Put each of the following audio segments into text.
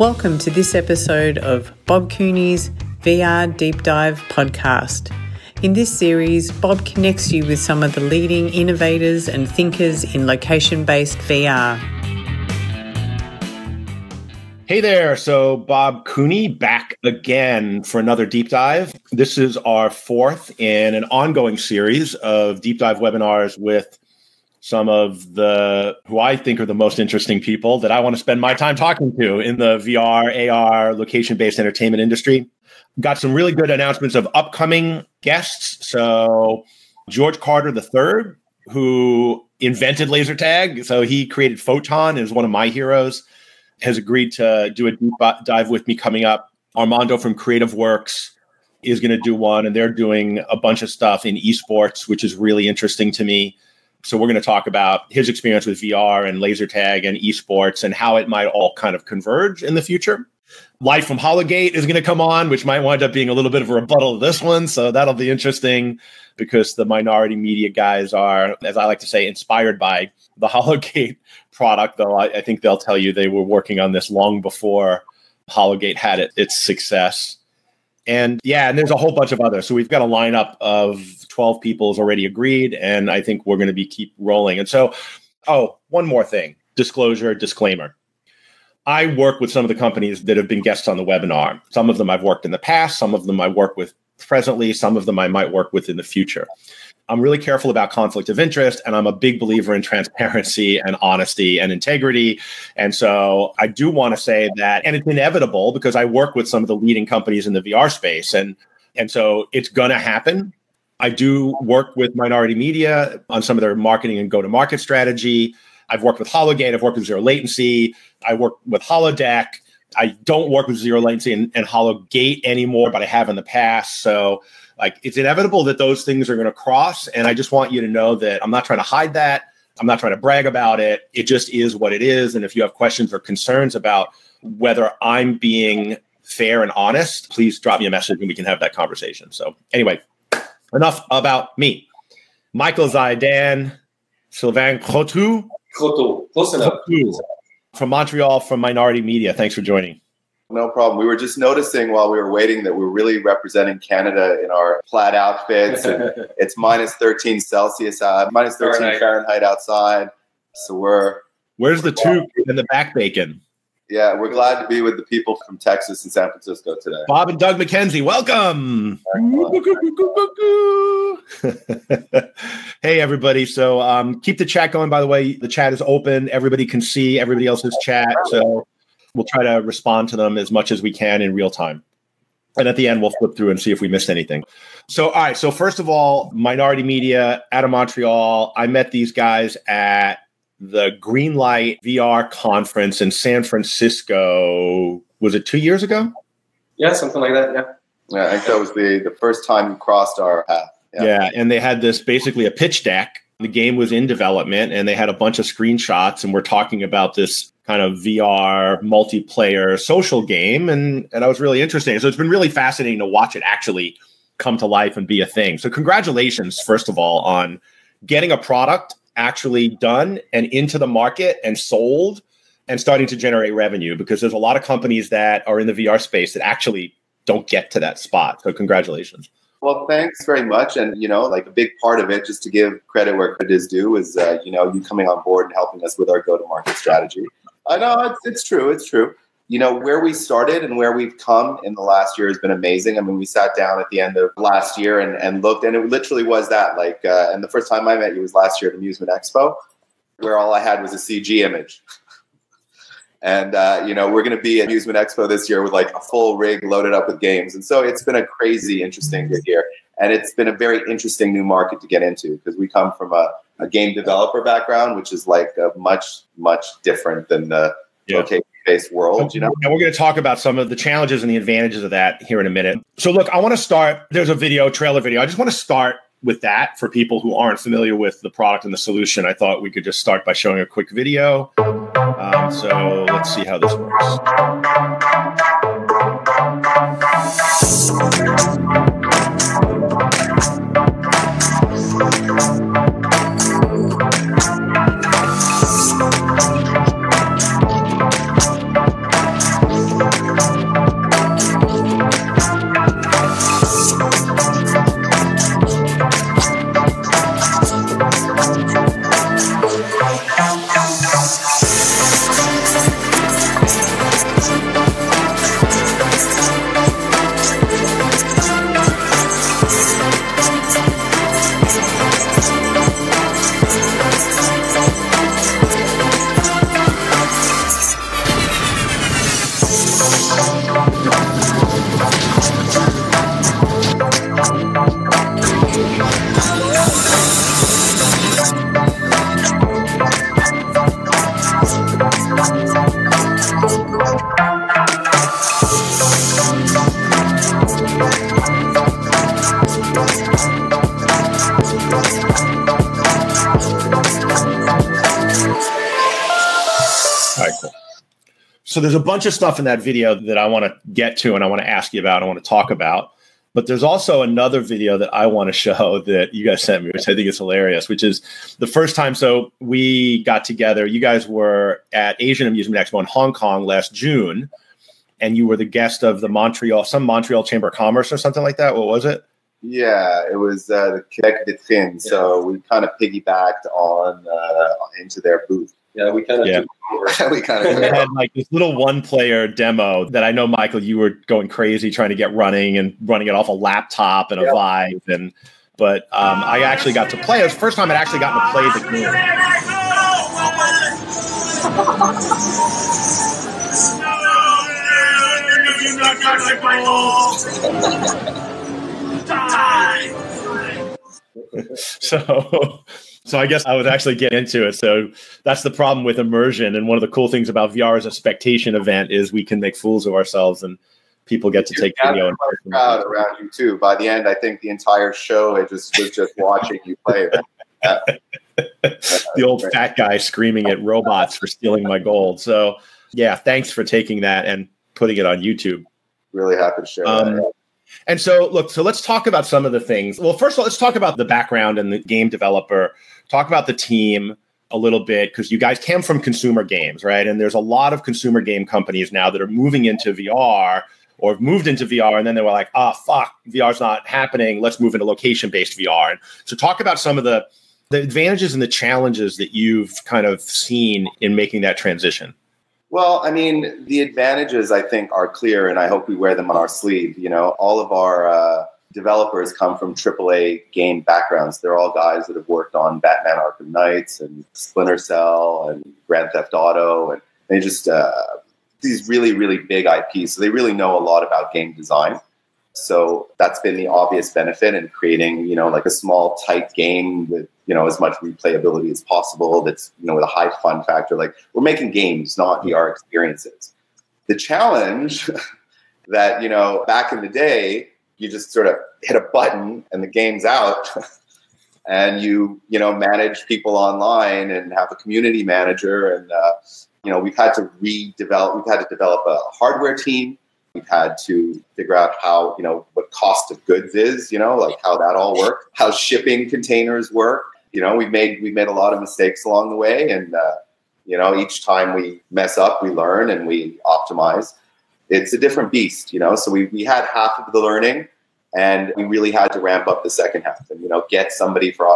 Welcome to this episode of Bob Cooney's VR Deep Dive podcast. In this series, Bob connects you with some of the leading innovators and thinkers in location based VR. Hey there. So, Bob Cooney back again for another deep dive. This is our fourth in an ongoing series of deep dive webinars with some of the who I think are the most interesting people that I want to spend my time talking to in the VR, AR, location based entertainment industry. Got some really good announcements of upcoming guests. So, George Carter III, who invented laser tag. So, he created Photon, is one of my heroes has agreed to do a deep dive with me coming up. Armando from Creative Works is going to do one, and they're doing a bunch of stuff in esports, which is really interesting to me. So we're going to talk about his experience with VR and laser tag and esports and how it might all kind of converge in the future. Leif from Hologate is going to come on, which might wind up being a little bit of a rebuttal to this one. So that'll be interesting because the minority media guys are, as I like to say, inspired by the Hologate product, though I, I, think they'll tell you they were working on this long before Hologate had it, its success. And yeah, and there's a whole bunch of others. So we've got a lineup of 12 people has already agreed, and I think we're going to be keep rolling. And so, oh, one more thing disclosure, disclaimer. I work with some of the companies that have been guests on the webinar. Some of them I've worked in the past, some of them I work with presently, some of them I might work with in the future. I'm really careful about conflict of interest, and I'm a big believer in transparency and honesty and integrity. And so I do want to say that, and it's inevitable because I work with some of the leading companies in the VR space, and and so it's going to happen. I do work with minority media on some of their marketing and go-to-market strategy. I've worked with Hologate. I've worked with Zero Latency. I work with Holodeck. I don't work with Zero Latency and, and Hologate anymore, but I have in the past. So like it's inevitable that those things are going to cross. And I just want you to know that I'm not trying to hide that. I'm not trying to brag about it. It just is what it is. And if you have questions or concerns about whether I'm being fair and honest, please drop me a message and we can have that conversation. So, anyway, enough about me. Michael Zaidan, Sylvain Crotou. Crotou, close enough. From Montreal, from Minority Media. Thanks for joining. No problem. We were just noticing while we were waiting that we're really representing Canada in our plaid outfits. And it's minus 13 Celsius, uh, minus 13 Fahrenheit. Fahrenheit outside. So we're. Where's the toque and the back bacon? Yeah, we're glad to be with the people from Texas and San Francisco today. Bob and Doug McKenzie, welcome. hey, everybody. So um, keep the chat going, by the way. The chat is open. Everybody can see everybody else's chat. So we'll try to respond to them as much as we can in real time. And at the end, we'll flip through and see if we missed anything. So, all right. So, first of all, Minority Media out of Montreal. I met these guys at the Greenlight VR conference in San Francisco. Was it two years ago? Yeah, something like that. Yeah. Yeah, I think that was the the first time you crossed our path. Yeah. yeah, and they had this basically a pitch deck. The game was in development, and they had a bunch of screenshots, and we're talking about this kind of VR multiplayer social game, and and I was really interesting. So it's been really fascinating to watch it actually come to life and be a thing. So congratulations, first of all, on getting a product actually done and into the market and sold and starting to generate revenue because there's a lot of companies that are in the VR space that actually don't get to that spot. So congratulations. Well, thanks very much. And, you know, like a big part of it, just to give credit where credit is due, is, uh, you know, you coming on board and helping us with our go to market strategy. I know it's, it's true. It's true. You know, where we started and where we've come in the last year has been amazing. I mean, we sat down at the end of last year and, and looked, and it literally was that. Like, uh, and the first time I met you was last year at Amusement Expo, where all I had was a CG image. and, uh, you know, we're going to be at Amusement Expo this year with like a full rig loaded up with games. And so it's been a crazy, interesting year. And it's been a very interesting new market to get into because we come from a, a game developer background, which is like a much, much different than the yeah. location based world, you know? And we're going to talk about some of the challenges and the advantages of that here in a minute. So, look, I want to start. There's a video, trailer video. I just want to start with that for people who aren't familiar with the product and the solution. I thought we could just start by showing a quick video. Um, so, let's see how this works. long. So there's a bunch of stuff in that video that I want to get to and I want to ask you about. I want to talk about. But there's also another video that I want to show that you guys sent me, which I think is hilarious, which is the first time. So we got together. You guys were at Asian Amusement Expo in Hong Kong last June, and you were the guest of the Montreal, some Montreal Chamber of Commerce or something like that. What was it? Yeah, it was uh, the Quebec Vitrine. So we kind of piggybacked on uh, into their booth. Yeah, we kind of Yeah. we kind They of had like this little one player demo that I know, Michael, you were going crazy trying to get running and running it off a laptop and a Yeah. Vive. And but um, I actually got to play. It was the first time I'd actually gotten to play the game. So, so I guess I would actually get into it. So that's the problem with immersion. And one of the cool things about VR as a spectation event is we can make fools of ourselves and people get to take video. And crowd around you too. By the end, I think the entire show it just was just watching you play. the old fat guy screaming at robots for stealing my gold. So yeah, thanks for taking that and putting it on YouTube. Really happy to share Um, that. And so, look, so let's talk about some of the things. Well, first of all, let's talk about the background and the game developer. Talk about the team a little bit because you guys came from consumer games, right? And there's a lot of consumer game companies now that are moving into VR or have moved into VR, and then they were like, "Ah, fuck, VR's not happening. Let's move into location-based VR." And so, talk about some of the the advantages and the challenges that you've kind of seen in making that transition. Well, I mean, the advantages I think are clear, and I hope we wear them on our sleeve. You know, all of our uh, developers come from AAA game backgrounds. They're all guys that have worked on Batman: Arkham Knights and Splinter Cell and Grand Theft Auto, and they just uh, these really, really big IPs. So they really know a lot about game design. So that's been the obvious benefit in creating, you know, like a small, tight game with, you know, as much replayability as possible. That's, you know, with a high fun factor. Like we're making games, not VR experiences. The challenge that, you know, back in the day, you just sort of hit a button and the game's out. and you, you know, manage people online and have a community manager. And, uh, you know, we've had to redevelop, we've had to develop a hardware team We've had to figure out how, you know, what cost of goods is, you know, like how that all works, how shipping containers work. You know, we've made we've made a lot of mistakes along the way, and uh, you know, each time we mess up, we learn and we optimize. It's a different beast, you know. So we we had half of the learning, and we really had to ramp up the second half, and you know, get somebody for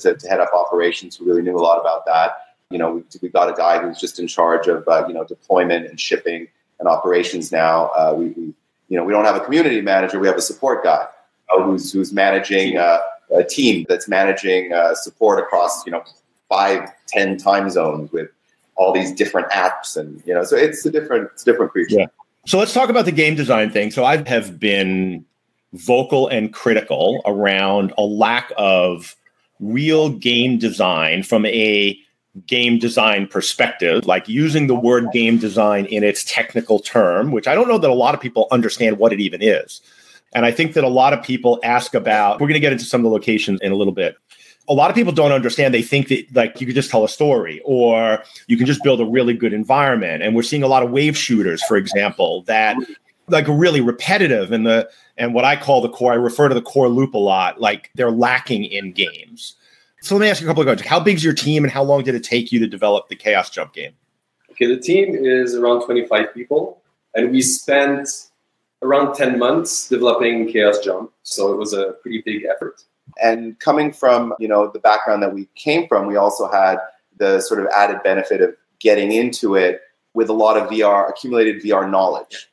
to, to head up operations who really knew a lot about that. You know, we, we got a guy who's just in charge of uh, you know deployment and shipping and operations now. Uh, we, we, you know, we don't have a community manager. We have a support guy who's who's managing uh, a team that's managing uh, support across you know five, ten time zones with all these different apps, and you know, so it's a different, it's a different creature. Yeah. So let's talk about the game design thing. So I have been vocal and critical around a lack of real game design from a game design perspective, like using the word game design in its technical term, which I don't know that a lot of people understand what it even is. And I think that a lot of people ask about, we're going to get into some of the locations in a little bit. A lot of people don't understand. They think that like you could just tell a story or you can just build a really good environment. And we're seeing a lot of wave shooters, for example, that like really repetitive and the and what I call the core, I refer to the core loop a lot, like they're lacking in games. So let me ask you a couple of questions. How big's your team and how long did it take you to develop the Chaos Jump game? Okay, the team is around 25 people, and we spent around 10 months developing Chaos Jump. So it was a pretty big effort. And coming from you know the background that we came from, we also had the sort of added benefit of getting into it with a lot of VR accumulated VR knowledge.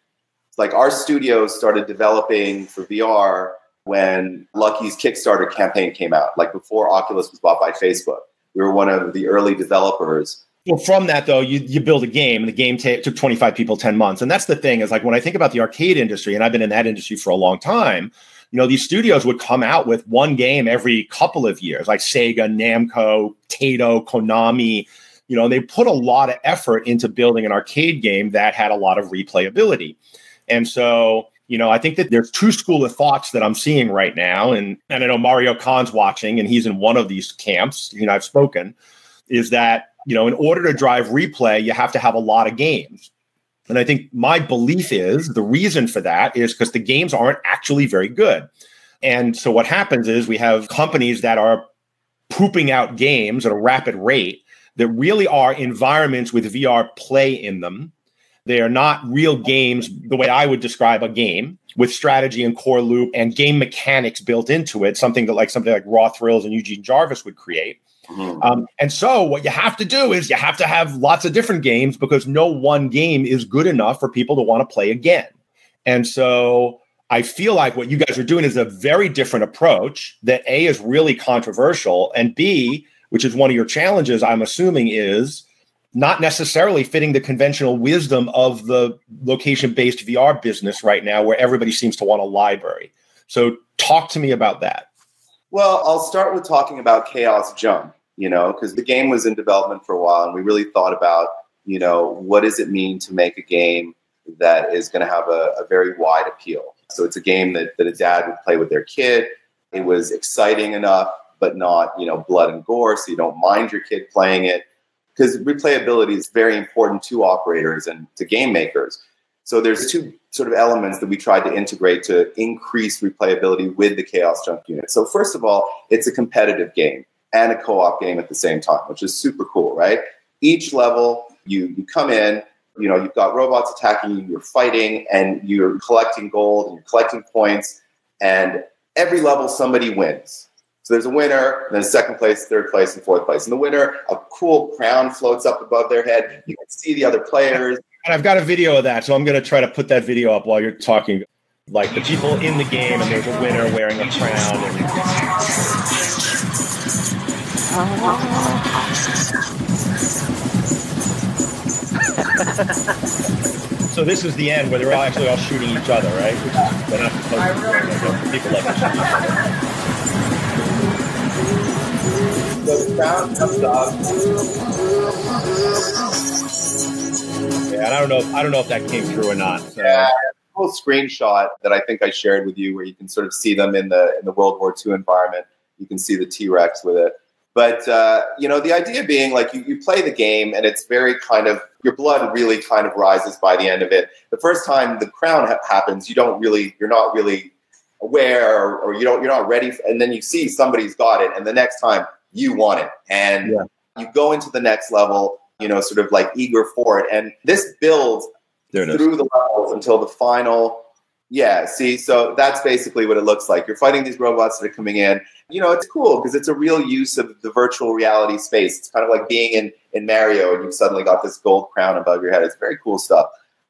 Like our studio started developing for VR when Luckey's Kickstarter campaign came out, like before Oculus was bought by Facebook. We were one of the early developers. Well, from that though, you you build a game, and the game ta- took 25 people 10 months. And that's the thing is like when I think about the arcade industry, and I've been in that industry for a long time, you know, these studios would come out with one game every couple of years, like Sega, Namco, Taito, Konami. You know, they put a lot of effort into building an arcade game that had a lot of replayability. And so, you know, I think that there's two school of thoughts that I'm seeing right now. And, and I know Mario Khan's watching and he's in one of these camps, you know, I've spoken, is that you know, in order to drive replay, you have to have a lot of games. And I think my belief is the reason for that is because the games aren't actually very good. And so what happens is we have companies that are pooping out games at a rapid rate that really are environments with VR play in them. They are not real games the way I would describe a game with strategy and core loop and game mechanics built into it, something that like something like Raw Thrills and Eugene Jarvis would create. Mm-hmm. Um, and so, what you have to do is you have to have lots of different games because no one game is good enough for people to want to play again. And so, I feel like what you guys are doing is a very different approach that A is really controversial, and B, which is one of your challenges, I'm assuming, is not necessarily fitting the conventional wisdom of the location based VR business right now, where everybody seems to want a library. So, talk to me about that. Well, I'll start with talking about Chaos Jump, you know, because the game was in development for a while and we really thought about, you know, what does it mean to make a game that is going to have a, a very wide appeal? So it's a game that, that a dad would play with their kid. It was exciting enough, but not, you know, blood and gore. So you don't mind your kid playing it because replayability is very important to operators and to game makers. So there's two sort of elements that we tried to integrate to increase replayability with the Chaos Jump unit. So first of all, it's a competitive game and a co-op game at the same time, which is super cool, right? Each level, you you come in, you know, you've got robots attacking you, you're fighting, and you're collecting gold and you're collecting points, and every level somebody wins. So there's a winner, and then second place, third place, and fourth place. And the winner, a cool crown floats up above their head. You can see the other players. And I've got a video of that, so I'm going to try to put that video up while you're talking. Like the people in the game, and there's a winner wearing a crown. And... so this is the end where they're all actually all shooting each other, right? Which is, they're not supposed to. People like to shoot each other. So the crown comes up. Yeah, and I don't know. If, I don't know if that came through or not. So. Yeah, a little screenshot that I think I shared with you, where you can sort of see them in the in the World War II environment. You can see the T Rex with it. But uh, you know, the idea being like you, you play the game, and it's very kind of your blood really kind of rises by the end of it. The first time the crown ha- happens, you don't really, you're not really aware, or, or you don't, you're not ready. For, and then you see somebody's got it, and the next time you want it, and yeah. you go into the next level you know, sort of like eager for it. And this builds through the levels until the final. Yeah, see, so that's basically what it looks like. You're fighting these robots that are coming in. You know, it's cool because it's a real use of the virtual reality space. It's kind of like being in, in Mario and you've suddenly got this gold crown above your head. It's very cool stuff.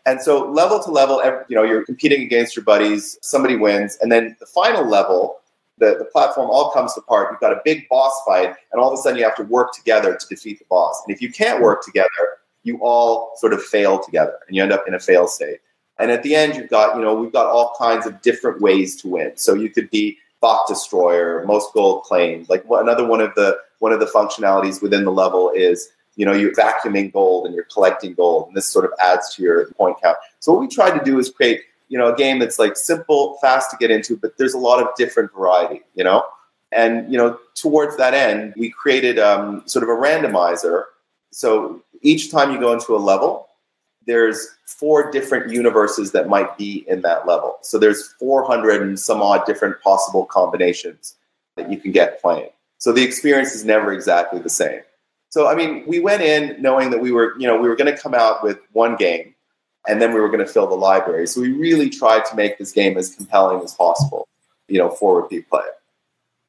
And so, level to level, you know, you're competing against your buddies, somebody wins. And then the final level the, the platform all comes apart. You've got a big boss fight, and all of a sudden you have to work together to defeat the boss. And if you can't work together, you all sort of fail together, and you end up in a fail state. And at the end, you've got, you know, we've got all kinds of different ways to win. So you could be Bot Destroyer, most gold claimed. Like another one of the one of the functionalities within the level is, you know, you're vacuuming gold and you're collecting gold, and this sort of adds to your point count. So what we tried to do is create you know a game that's like simple, fast to get into, but there's a lot of different variety, you know. And you know, towards that end, we created um, sort of a randomizer. So each time you go into a level, there's four different universes that might be in that level. So there's 400 and some odd different possible combinations that you can get playing. So the experience is never exactly the same. So I mean, we went in knowing that we were, you know, we were going to come out with one game and then we were going to fill the library. So we really tried to make this game as compelling as possible, you know, for repeat play.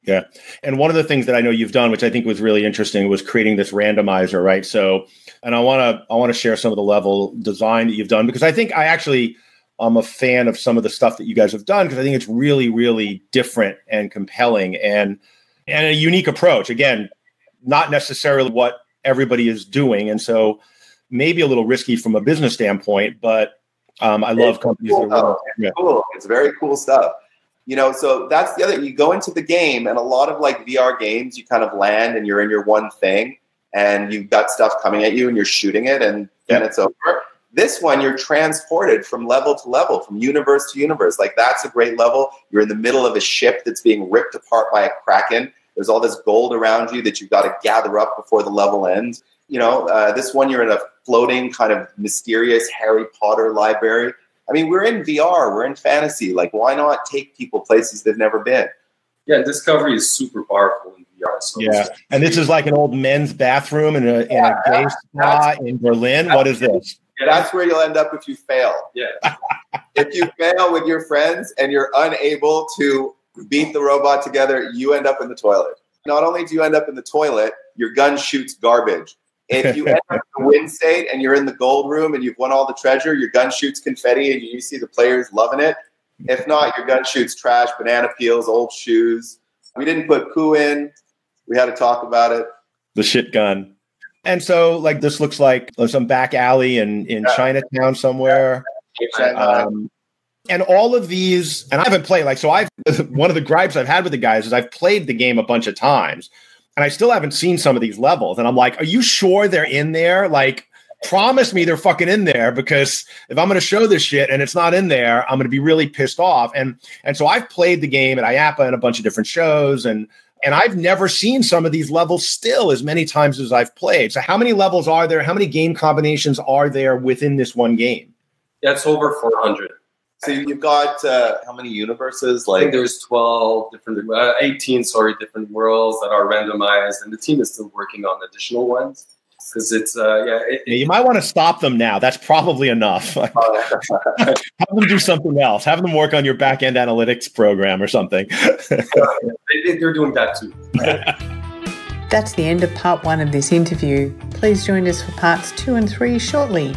Yeah. And one of the things that I know you've done, which I think was really interesting, was creating this randomizer, right? So, and I want to I want to share some of the level design that you've done because I think I actually I'm a fan of some of the stuff that you guys have done because I think it's really really different and compelling and and a unique approach. Again, not necessarily what everybody is doing, and so maybe a little risky from a business standpoint, but um, I love companies cool, that are yeah. cool. It's very cool stuff. You know, so that's the other. You go into the game, and a lot of like VR games, you kind of land and you're in your one thing, and you've got stuff coming at you, and you're shooting it, and then it's over. This one, you're transported from level to level, from universe to universe. Like that's a great level. You're in the middle of a ship that's being ripped apart by a kraken. There's all this gold around you that you've got to gather up before the level ends you know, uh, this one you're in a floating kind of mysterious Harry Potter library. I mean, we're in VR, we're in fantasy. Like, why not take people places they've never been? Yeah, Discovery is super powerful in VR. So Yeah, and this is like an old men's bathroom in a, in a gay spa in Berlin. What is this? That's where you'll end up if you fail. yeah, If you fail with your friends and you're unable to beat the robot together, you end up in the toilet. Not only do you end up in the toilet, your gun shoots garbage. If you end up the win state and you're in the gold room and you've won all the treasure, your gun shoots confetti and you see the players loving it. If not, your gun shoots trash, banana peels, old shoes. We didn't put poo in. We had to talk about it. The shit gun. And so, like, this looks like some back alley in in Yeah. Chinatown somewhere. Shanghai. Um, and all of these, and I haven't played like so. I've one of the gripes I've had with the guys is I've played the game a bunch of times, and I still haven't seen some of these levels. And I'm like, are you sure they're in there? Like, promise me they're fucking in there because if I'm going to show this shit and it's not in there, I'm going to be really pissed off. And and so I've played the game at IAAPA and a bunch of different shows, and and I've never seen some of these levels still as many times as I've played. So how many levels are there? How many game combinations are there within this one game? That's over 400. So you've got uh, how many universes? Like, there's 12 different, uh, 18, sorry, different worlds that are randomized, and the team is still working on additional ones because it's, uh, yeah, it, Yeah, you might want to stop them now. That's probably enough. Have them do something else. Have them work on your back end analytics program or something. they, they're doing that too. That's the end of part one of this interview. Please join us for parts two and three shortly.